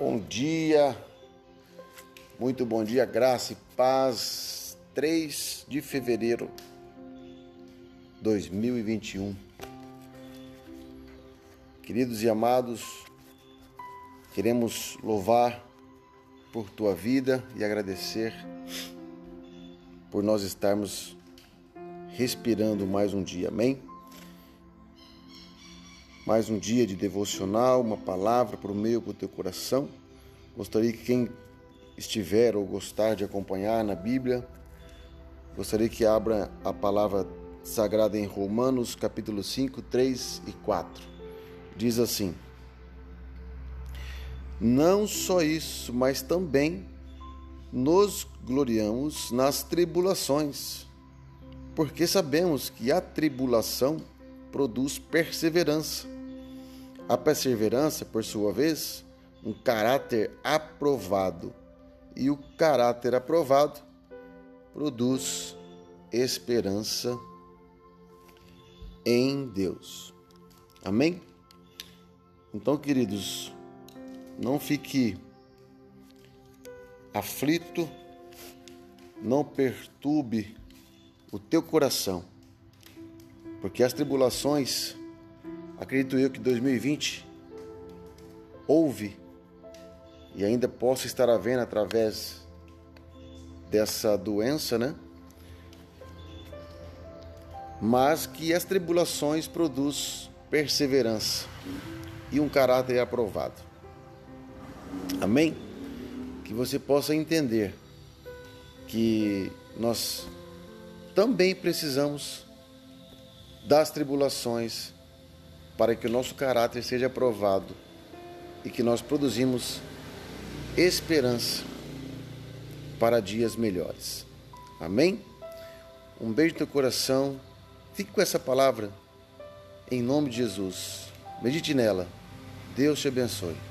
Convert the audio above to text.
Bom dia, muito bom dia, graça e paz. 3 de fevereiro de 2021. Queridos e amados, queremos louvar por tua vida e agradecer por nós estarmos respirando mais um dia, amém? Mais um dia de devocional, uma palavra para o meio para o teu coração. Gostaria que quem estiver ou gostar de acompanhar na Bíblia, gostaria que abra a palavra sagrada em Romanos, capítulo 5, 3 e 4. Diz assim: Não só isso, mas também nos gloriamos nas tribulações, porque sabemos que a tribulação produz perseverança a perseverança, por sua vez, um caráter aprovado. E o caráter aprovado produz esperança em Deus. Amém? Então, queridos, não fique aflito, não perturbe o teu coração, porque as tribulações Acredito eu que 2020 houve e ainda possa estar havendo através dessa doença, né? Mas que as tribulações produz perseverança e um caráter aprovado. Amém? Que você possa entender que nós também precisamos das tribulações para que o nosso caráter seja aprovado e que nós produzimos esperança para dias melhores. Amém? Um beijo no teu coração. Fique com essa palavra em nome de Jesus. Medite nela. Deus te abençoe.